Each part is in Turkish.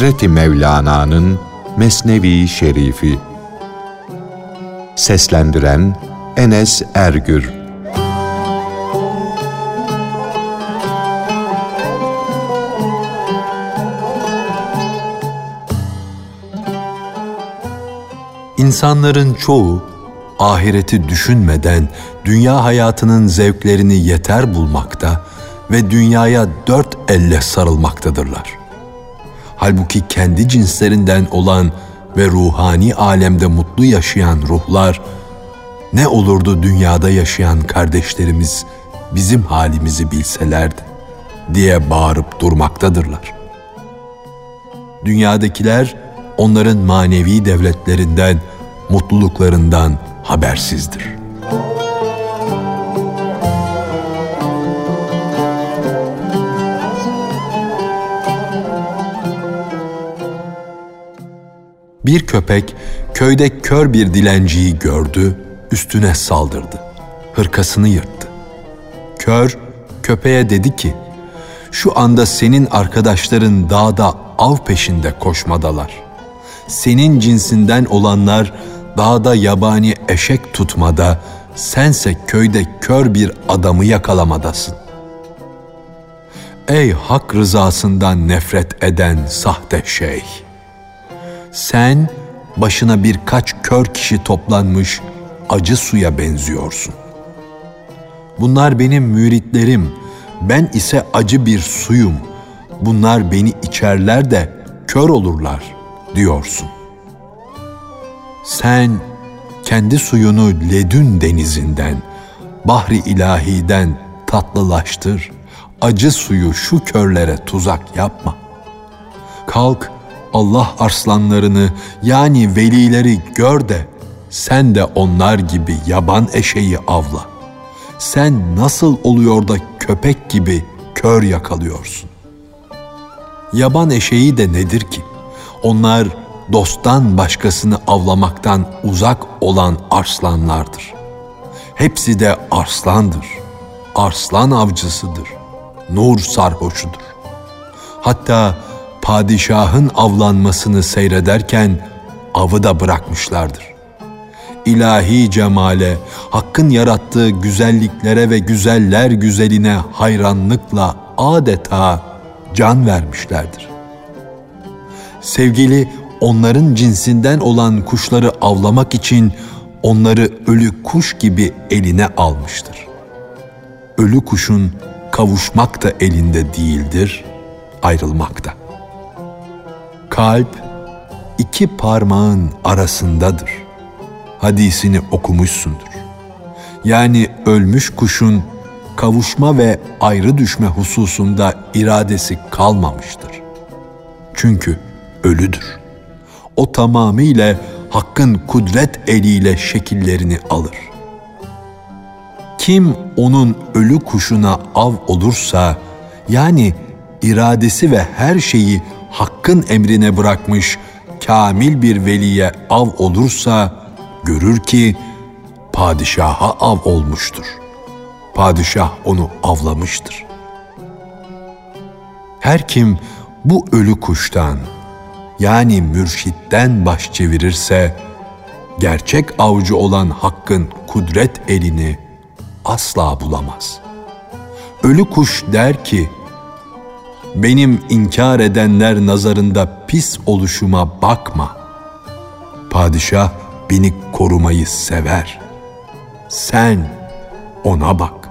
Hazreti Mevlana'nın Mesnevi Şerifi Seslendiren Enes Ergür İnsanların çoğu ahireti düşünmeden dünya hayatının zevklerini yeter bulmakta ve dünyaya dört elle sarılmaktadırlar. Halbuki kendi cinslerinden olan ve ruhani alemde mutlu yaşayan ruhlar, ne olurdu dünyada yaşayan kardeşlerimiz bizim halimizi bilselerdi diye bağırıp durmaktadırlar. Dünyadakiler onların manevi devletlerinden, mutluluklarından habersizdir.'' Bir köpek köyde kör bir dilenciyi gördü, üstüne saldırdı. Hırkasını yırttı. Kör köpeğe dedi ki, şu anda senin arkadaşların dağda av peşinde koşmadalar. Senin cinsinden olanlar dağda yabani eşek tutmada, sense köyde kör bir adamı yakalamadasın. Ey hak rızasından nefret eden sahte şeyh! Sen başına birkaç kör kişi toplanmış acı suya benziyorsun. Bunlar benim müritlerim, ben ise acı bir suyum. Bunlar beni içerler de kör olurlar diyorsun. Sen kendi suyunu ledün denizinden, bahri ilahiden tatlılaştır. Acı suyu şu körlere tuzak yapma. Kalk Allah arslanlarını yani velileri gör de sen de onlar gibi yaban eşeği avla. Sen nasıl oluyor da köpek gibi kör yakalıyorsun? Yaban eşeği de nedir ki? Onlar dosttan başkasını avlamaktan uzak olan arslanlardır. Hepsi de arslandır. Arslan avcısıdır. Nur sarhoşudur. Hatta padişahın avlanmasını seyrederken avı da bırakmışlardır. İlahi cemale, Hakk'ın yarattığı güzelliklere ve güzeller güzeline hayranlıkla adeta can vermişlerdir. Sevgili onların cinsinden olan kuşları avlamak için onları ölü kuş gibi eline almıştır. Ölü kuşun kavuşmak da elinde değildir, ayrılmakta. Kalp iki parmağın arasındadır. Hadisini okumuşsundur. Yani ölmüş kuşun kavuşma ve ayrı düşme hususunda iradesi kalmamıştır. Çünkü ölüdür. O tamamıyla Hakk'ın kudret eliyle şekillerini alır. Kim onun ölü kuşuna av olursa, yani iradesi ve her şeyi Hakk'ın emrine bırakmış kamil bir veliye av olursa görür ki padişaha av olmuştur. Padişah onu avlamıştır. Her kim bu ölü kuştan yani mürşitten baş çevirirse gerçek avcı olan Hakk'ın kudret elini asla bulamaz. Ölü kuş der ki, benim inkar edenler nazarında pis oluşuma bakma. Padişah beni korumayı sever. Sen ona bak.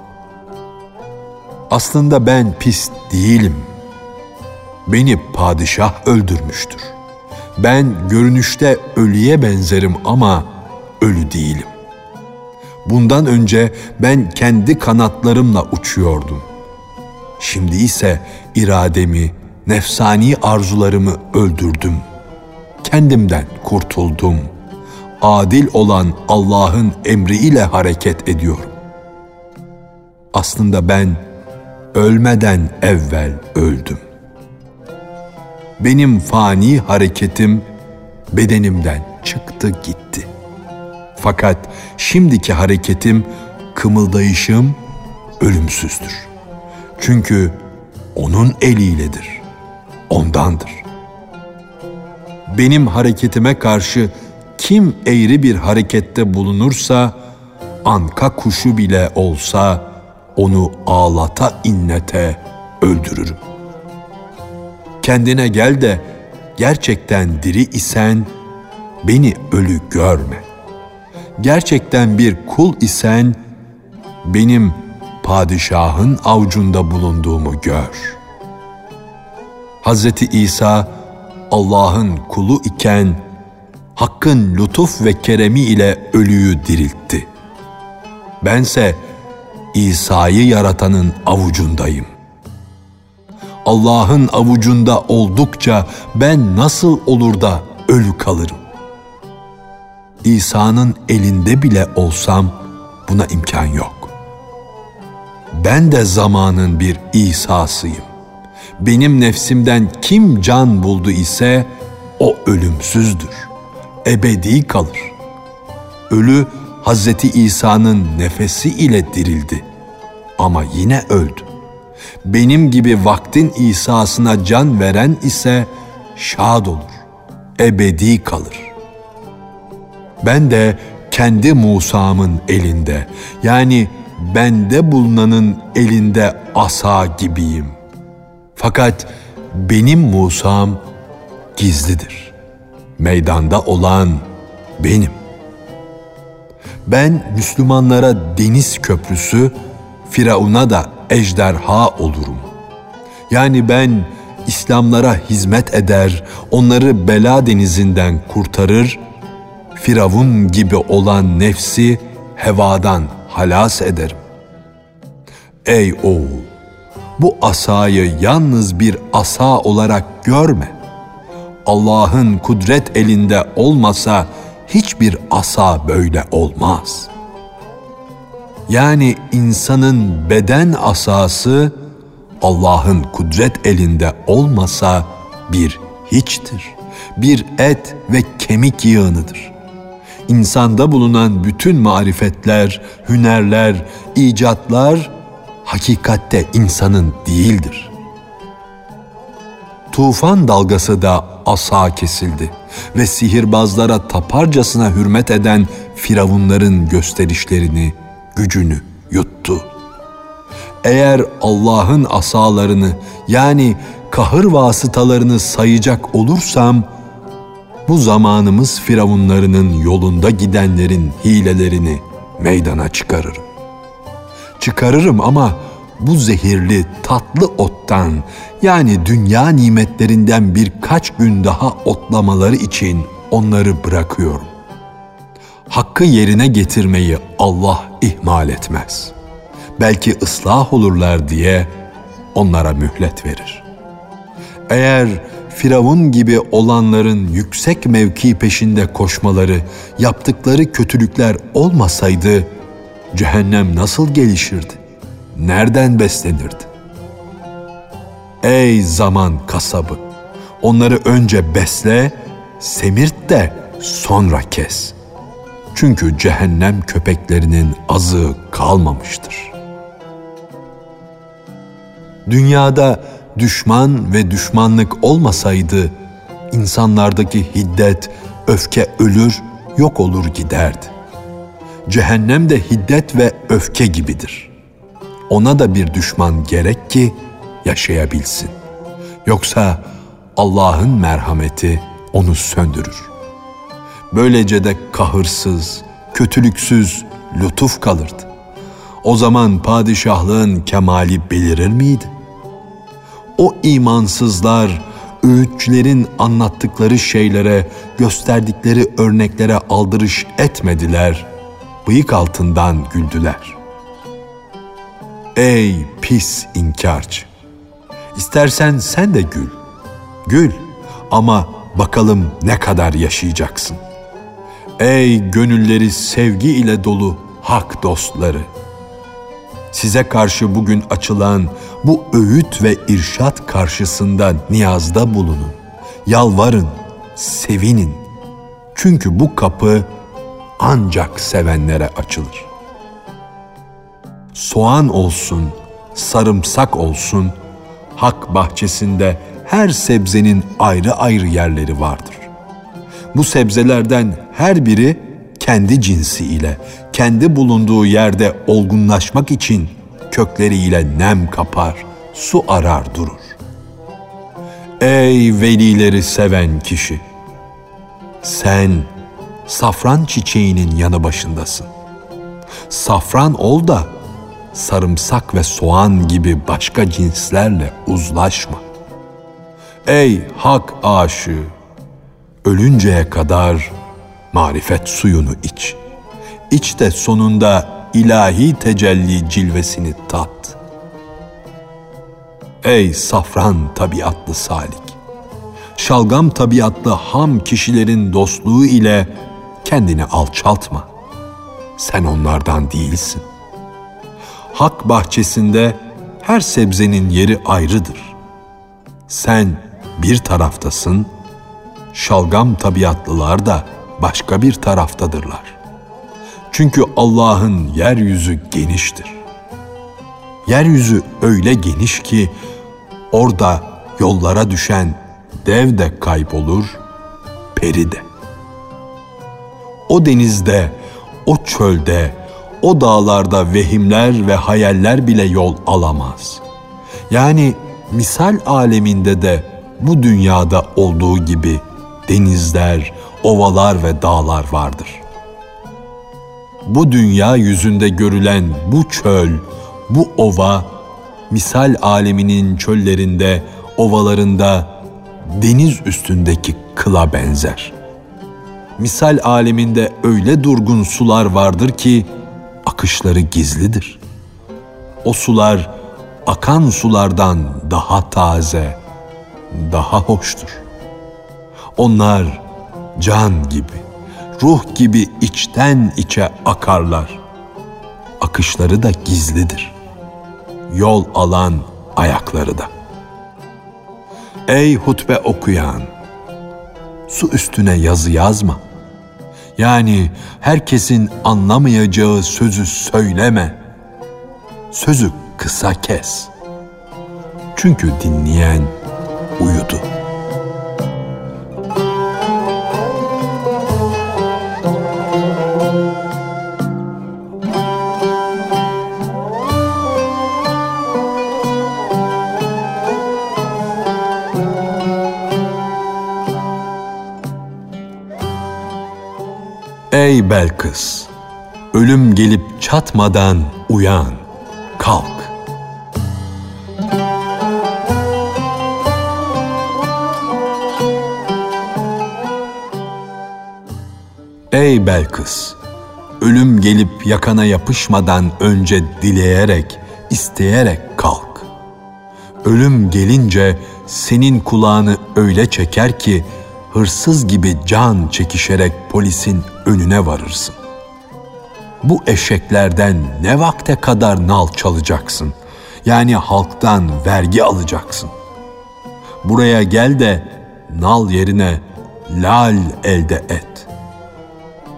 Aslında ben pis değilim. Beni padişah öldürmüştür. Ben görünüşte ölüye benzerim ama ölü değilim. Bundan önce ben kendi kanatlarımla uçuyordum. Şimdi ise irademi, nefsani arzularımı öldürdüm. Kendimden kurtuldum. Adil olan Allah'ın emriyle hareket ediyorum. Aslında ben ölmeden evvel öldüm. Benim fani hareketim bedenimden çıktı gitti. Fakat şimdiki hareketim, kımıldayışım ölümsüzdür. Çünkü onun eliyledir, ondandır. benim hareketime karşı kim eğri bir harekette bulunursa, anka kuşu bile olsa onu ağlata innete öldürürüm. Kendine gel de gerçekten diri isen beni ölü görme. Gerçekten bir kul isen benim padişahın avucunda bulunduğumu gör. Hz. İsa Allah'ın kulu iken Hakk'ın lütuf ve keremi ile ölüyü diriltti. Bense İsa'yı yaratanın avucundayım. Allah'ın avucunda oldukça ben nasıl olur da ölü kalırım? İsa'nın elinde bile olsam buna imkan yok. Ben de zamanın bir İsa'sıyım. Benim nefsimden kim can buldu ise o ölümsüzdür. Ebedi kalır. Ölü Hazreti İsa'nın nefesi ile dirildi ama yine öldü. Benim gibi vaktin İsa'sına can veren ise şad olur, ebedi kalır. Ben de kendi Musa'mın elinde yani bende bulunanın elinde asa gibiyim. Fakat benim Musa'm gizlidir. Meydanda olan benim. Ben Müslümanlara deniz köprüsü, Firavun'a da ejderha olurum. Yani ben İslamlara hizmet eder, onları bela denizinden kurtarır, Firavun gibi olan nefsi hevadan halas ederim. Ey oğul! Bu asayı yalnız bir asa olarak görme. Allah'ın kudret elinde olmasa hiçbir asa böyle olmaz. Yani insanın beden asası Allah'ın kudret elinde olmasa bir hiçtir. Bir et ve kemik yığınıdır. İnsanda bulunan bütün marifetler, hünerler, icatlar hakikatte insanın değildir. Tufan dalgası da asa kesildi ve sihirbazlara taparcasına hürmet eden firavunların gösterişlerini, gücünü yuttu. Eğer Allah'ın asalarını yani kahır vasıtalarını sayacak olursam, bu zamanımız firavunlarının yolunda gidenlerin hilelerini meydana çıkarırım. Çıkarırım ama bu zehirli tatlı ottan yani dünya nimetlerinden birkaç gün daha otlamaları için onları bırakıyorum. Hakkı yerine getirmeyi Allah ihmal etmez. Belki ıslah olurlar diye onlara mühlet verir. Eğer Firavun gibi olanların yüksek mevki peşinde koşmaları, yaptıkları kötülükler olmasaydı cehennem nasıl gelişirdi? Nereden beslenirdi? Ey zaman kasabı! Onları önce besle, semirt de sonra kes. Çünkü cehennem köpeklerinin azığı kalmamıştır. Dünyada düşman ve düşmanlık olmasaydı insanlardaki hiddet, öfke ölür, yok olur giderdi. Cehennem de hiddet ve öfke gibidir. Ona da bir düşman gerek ki yaşayabilsin. Yoksa Allah'ın merhameti onu söndürür. Böylece de kahırsız, kötülüksüz, lütuf kalırdı. O zaman padişahlığın kemali belirir miydi? O imansızlar, öğütçülerin anlattıkları şeylere, gösterdikleri örneklere aldırış etmediler, bıyık altından güldüler. Ey pis inkarcı! İstersen sen de gül. Gül ama bakalım ne kadar yaşayacaksın. Ey gönülleri sevgi ile dolu hak dostları! Size karşı bugün açılan bu öğüt ve irşat karşısında niyazda bulunun. Yalvarın, sevinin. Çünkü bu kapı ancak sevenlere açılır. Soğan olsun, sarımsak olsun, hak bahçesinde her sebzenin ayrı ayrı yerleri vardır. Bu sebzelerden her biri kendi cinsi ile, kendi bulunduğu yerde olgunlaşmak için kökleriyle nem kapar, su arar durur. Ey velileri seven kişi! Sen safran çiçeğinin yanı başındasın. Safran ol da sarımsak ve soğan gibi başka cinslerle uzlaşma. Ey hak aşığı! Ölünceye kadar marifet suyunu iç. İç de sonunda ilahi tecelli cilvesini tat. Ey safran tabiatlı salik! Şalgam tabiatlı ham kişilerin dostluğu ile kendini alçaltma. Sen onlardan değilsin. Hak bahçesinde her sebzenin yeri ayrıdır. Sen bir taraftasın, şalgam tabiatlılar da başka bir taraftadırlar. Çünkü Allah'ın yeryüzü geniştir. Yeryüzü öyle geniş ki orada yollara düşen dev de kaybolur, peri de. O denizde, o çölde, o dağlarda vehimler ve hayaller bile yol alamaz. Yani misal aleminde de bu dünyada olduğu gibi denizler, ovalar ve dağlar vardır. Bu dünya yüzünde görülen bu çöl, bu ova, misal aleminin çöllerinde, ovalarında deniz üstündeki kıla benzer. Misal aleminde öyle durgun sular vardır ki akışları gizlidir. O sular akan sulardan daha taze, daha hoştur. Onlar can gibi, ruh gibi içten içe akarlar. Akışları da gizlidir. Yol alan ayakları da. Ey hutbe okuyan! Su üstüne yazı yazma. Yani herkesin anlamayacağı sözü söyleme. Sözü kısa kes. Çünkü dinleyen uyudu.'' Ey Belkıs! Ölüm gelip çatmadan uyan, kalk. Ey Belkıs! Ölüm gelip yakana yapışmadan önce dileyerek, isteyerek kalk. Ölüm gelince senin kulağını öyle çeker ki hırsız gibi can çekişerek polisin önüne varırsın. Bu eşeklerden ne vakte kadar nal çalacaksın? Yani halktan vergi alacaksın. Buraya gel de nal yerine lal elde et.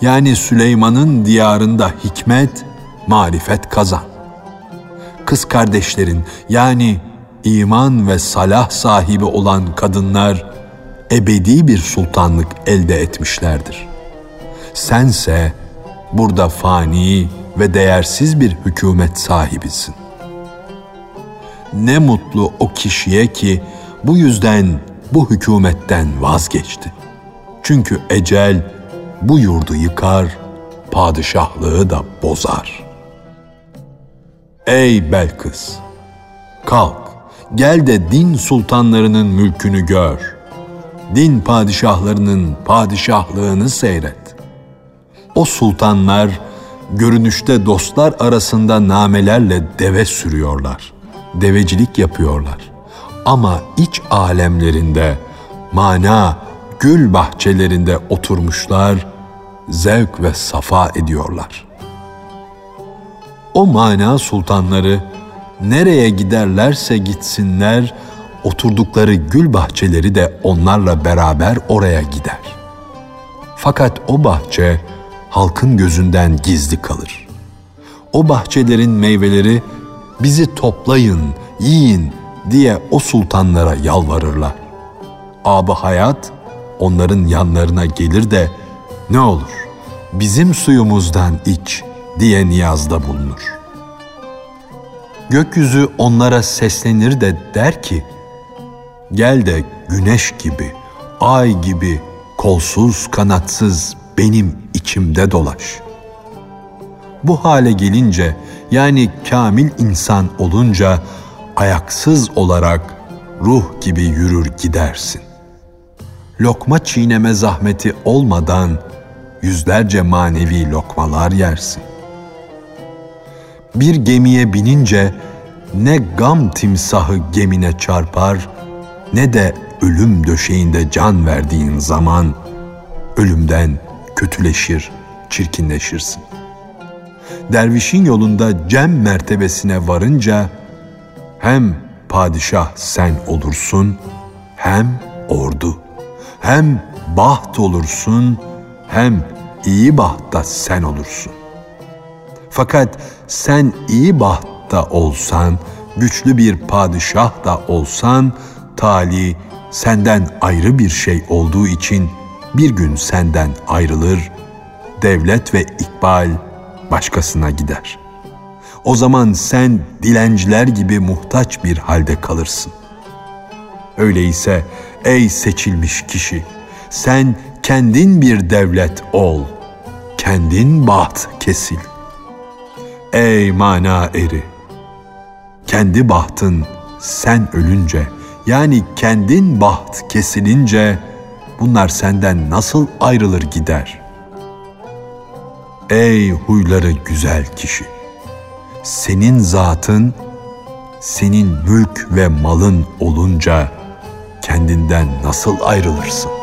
Yani Süleyman'ın diyarında hikmet, marifet kazan. Kız kardeşlerin yani iman ve salah sahibi olan kadınlar ebedi bir sultanlık elde etmişlerdir. Sense burada fani ve değersiz bir hükümet sahibisin. Ne mutlu o kişiye ki bu yüzden bu hükümetten vazgeçti. Çünkü ecel bu yurdu yıkar, padişahlığı da bozar. Ey Belkıs! Kalk, gel de din sultanlarının mülkünü gör.'' din padişahlarının padişahlığını seyret. O sultanlar görünüşte dostlar arasında namelerle deve sürüyorlar. Devecilik yapıyorlar. Ama iç alemlerinde mana gül bahçelerinde oturmuşlar, zevk ve safa ediyorlar. O mana sultanları nereye giderlerse gitsinler, oturdukları gül bahçeleri de onlarla beraber oraya gider. Fakat o bahçe halkın gözünden gizli kalır. O bahçelerin meyveleri bizi toplayın, yiyin diye o sultanlara yalvarırlar. Abı hayat onların yanlarına gelir de ne olur bizim suyumuzdan iç diye niyazda bulunur. Gökyüzü onlara seslenir de der ki, gel de güneş gibi, ay gibi, kolsuz kanatsız benim içimde dolaş. Bu hale gelince yani kamil insan olunca ayaksız olarak ruh gibi yürür gidersin. Lokma çiğneme zahmeti olmadan yüzlerce manevi lokmalar yersin. Bir gemiye binince ne gam timsahı gemine çarpar ne de ölüm döşeğinde can verdiğin zaman ölümden kötüleşir, çirkinleşirsin. Dervişin yolunda cem mertebesine varınca hem padişah sen olursun hem ordu. Hem baht olursun hem iyi bahtta sen olursun. Fakat sen iyi bahtta olsan, güçlü bir padişah da olsan, tali senden ayrı bir şey olduğu için bir gün senden ayrılır, devlet ve ikbal başkasına gider. O zaman sen dilenciler gibi muhtaç bir halde kalırsın. Öyleyse ey seçilmiş kişi, sen kendin bir devlet ol, kendin baht kesil. Ey mana eri, kendi bahtın sen ölünce, yani kendin baht kesilince, bunlar senden nasıl ayrılır gider? Ey huyları güzel kişi! Senin zatın, senin mülk ve malın olunca kendinden nasıl ayrılırsın?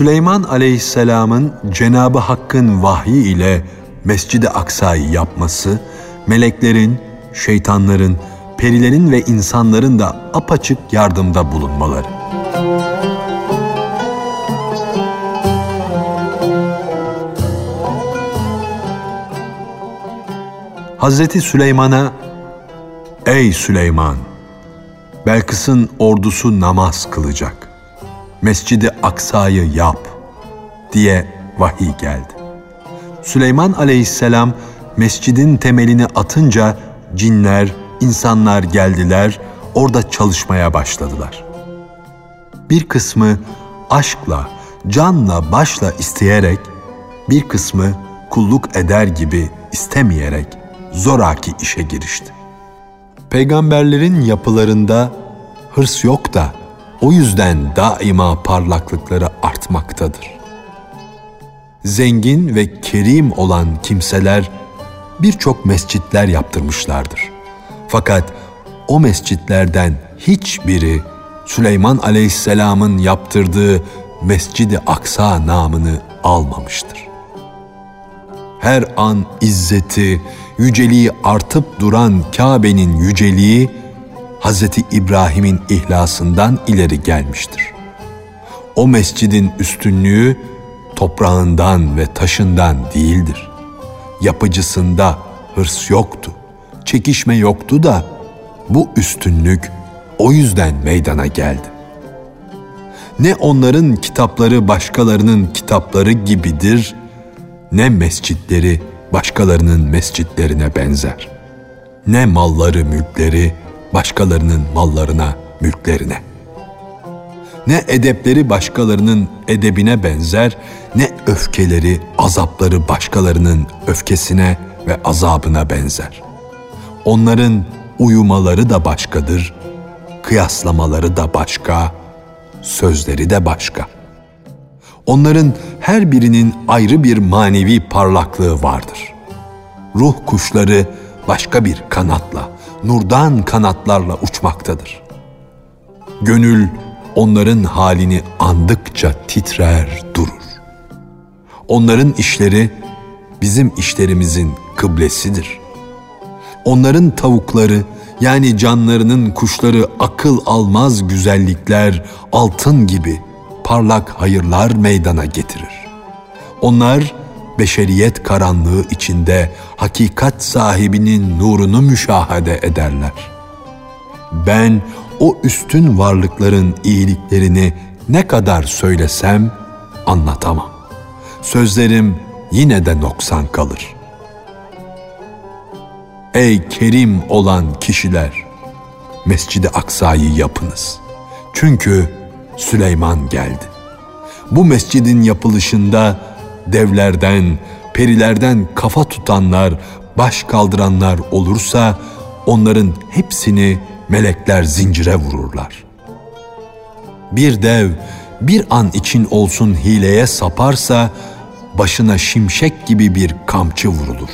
Süleyman aleyhisselamın Cenabı Hakk'ın vahyi ile Mescid-i Aksa'yı yapması, meleklerin, şeytanların, perilerin ve insanların da apaçık yardımda bulunmaları. Hazreti Süleyman'a Ey Süleyman! Belkıs'ın ordusu namaz kılacak. Mescidi Aksa'yı yap diye vahiy geldi. Süleyman aleyhisselam mescidin temelini atınca cinler, insanlar geldiler, orada çalışmaya başladılar. Bir kısmı aşkla, canla, başla isteyerek, bir kısmı kulluk eder gibi istemeyerek zoraki işe girişti. Peygamberlerin yapılarında hırs yok da o yüzden daima parlaklıkları artmaktadır. Zengin ve kerim olan kimseler birçok mescitler yaptırmışlardır. Fakat o mescitlerden hiçbiri Süleyman Aleyhisselam'ın yaptırdığı Mescid-i Aksa namını almamıştır. Her an izzeti, yüceliği artıp duran Kabe'nin yüceliği Hz. İbrahim'in ihlasından ileri gelmiştir. O mescidin üstünlüğü toprağından ve taşından değildir. Yapıcısında hırs yoktu, çekişme yoktu da bu üstünlük o yüzden meydana geldi. Ne onların kitapları başkalarının kitapları gibidir, ne mescitleri başkalarının mescitlerine benzer. Ne malları mülkleri başkalarının mallarına, mülklerine. Ne edepleri başkalarının edebine benzer, ne öfkeleri, azapları başkalarının öfkesine ve azabına benzer. Onların uyumaları da başkadır, kıyaslamaları da başka, sözleri de başka. Onların her birinin ayrı bir manevi parlaklığı vardır. Ruh kuşları başka bir kanatla, nurdan kanatlarla uçmaktadır. Gönül onların halini andıkça titrer durur. Onların işleri bizim işlerimizin kıblesidir. Onların tavukları yani canlarının kuşları akıl almaz güzellikler, altın gibi parlak hayırlar meydana getirir. Onlar beşeriyet karanlığı içinde hakikat sahibinin nurunu müşahede ederler. Ben o üstün varlıkların iyiliklerini ne kadar söylesem anlatamam. Sözlerim yine de noksan kalır. Ey kerim olan kişiler! Mescid-i Aksa'yı yapınız. Çünkü Süleyman geldi. Bu mescidin yapılışında devlerden, perilerden kafa tutanlar, baş kaldıranlar olursa onların hepsini melekler zincire vururlar. Bir dev bir an için olsun hileye saparsa başına şimşek gibi bir kamçı vurulur.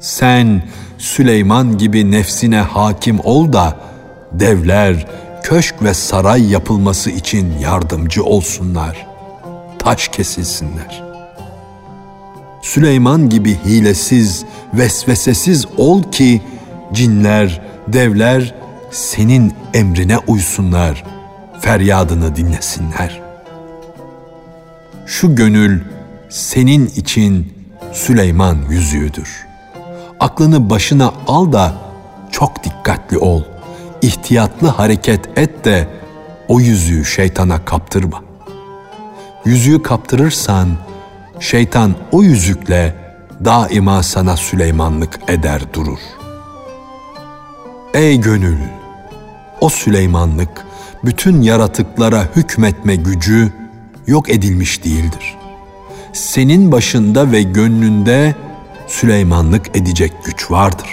Sen Süleyman gibi nefsine hakim ol da devler, köşk ve saray yapılması için yardımcı olsunlar. Taş kesilsinler. Süleyman gibi hilesiz, vesvesesiz ol ki cinler, devler senin emrine uysunlar, feryadını dinlesinler. Şu gönül senin için Süleyman yüzüğüdür. Aklını başına al da çok dikkatli ol. İhtiyatlı hareket et de o yüzüğü şeytana kaptırma. Yüzüğü kaptırırsan şeytan o yüzükle daima sana Süleymanlık eder durur. Ey gönül! O Süleymanlık bütün yaratıklara hükmetme gücü yok edilmiş değildir. Senin başında ve gönlünde Süleymanlık edecek güç vardır.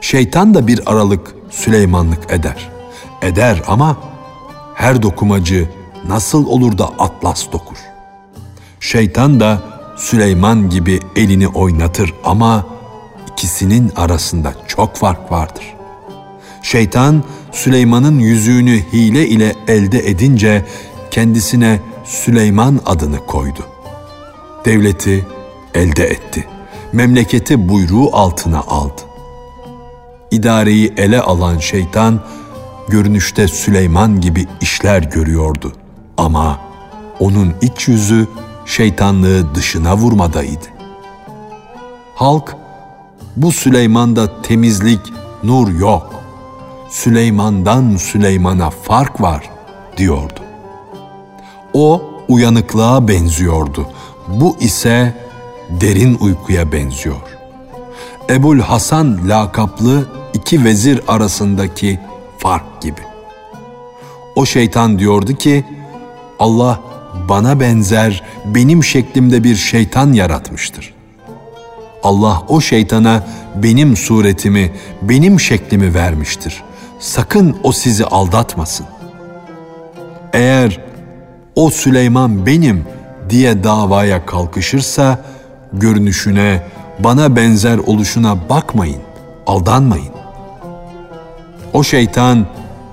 Şeytan da bir aralık Süleymanlık eder. Eder ama her dokumacı nasıl olur da atlas dokur? Şeytan da Süleyman gibi elini oynatır ama ikisinin arasında çok fark vardır. Şeytan Süleyman'ın yüzüğünü hile ile elde edince kendisine Süleyman adını koydu. Devleti elde etti. Memleketi buyruğu altına aldı. İdareyi ele alan şeytan görünüşte Süleyman gibi işler görüyordu ama onun iç yüzü şeytanlığı dışına vurmadaydı. Halk bu Süleyman'da temizlik, nur yok. Süleyman'dan Süleyman'a fark var diyordu. O uyanıklığa benziyordu. Bu ise derin uykuya benziyor. Ebul Hasan lakaplı iki vezir arasındaki fark gibi. O şeytan diyordu ki Allah bana benzer benim şeklimde bir şeytan yaratmıştır. Allah o şeytana benim suretimi, benim şeklimi vermiştir. Sakın o sizi aldatmasın. Eğer o Süleyman benim diye davaya kalkışırsa görünüşüne, bana benzer oluşuna bakmayın, aldanmayın. O şeytan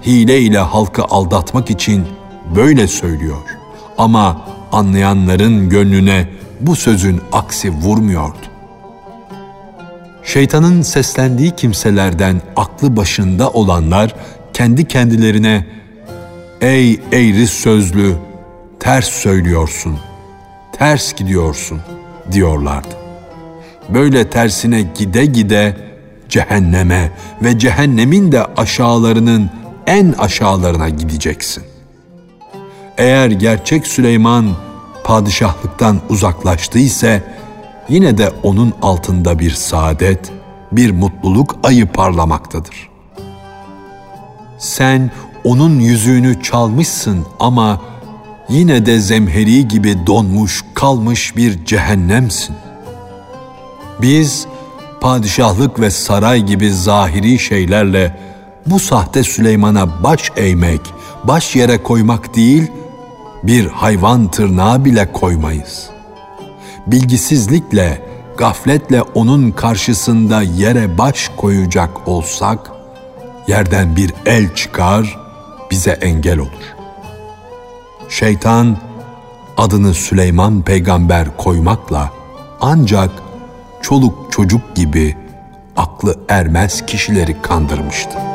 hile ile halkı aldatmak için böyle söylüyor. Ama anlayanların gönlüne bu sözün aksi vurmuyordu. Şeytanın seslendiği kimselerden aklı başında olanlar kendi kendilerine "Ey eğri sözlü, ters söylüyorsun, ters gidiyorsun." diyorlardı. Böyle tersine gide gide cehenneme ve cehennemin de aşağılarının en aşağılarına gideceksin. Eğer gerçek Süleyman padişahlıktan uzaklaştı ise yine de onun altında bir saadet, bir mutluluk ayı parlamaktadır. Sen onun yüzüğünü çalmışsın ama yine de zemheri gibi donmuş kalmış bir cehennemsin. Biz padişahlık ve saray gibi zahiri şeylerle bu sahte Süleyman'a baş eğmek, baş yere koymak değil, bir hayvan tırnağı bile koymayız. Bilgisizlikle, gafletle onun karşısında yere baş koyacak olsak, yerden bir el çıkar, bize engel olur. Şeytan adını Süleyman peygamber koymakla ancak çoluk çocuk gibi aklı ermez kişileri kandırmıştı.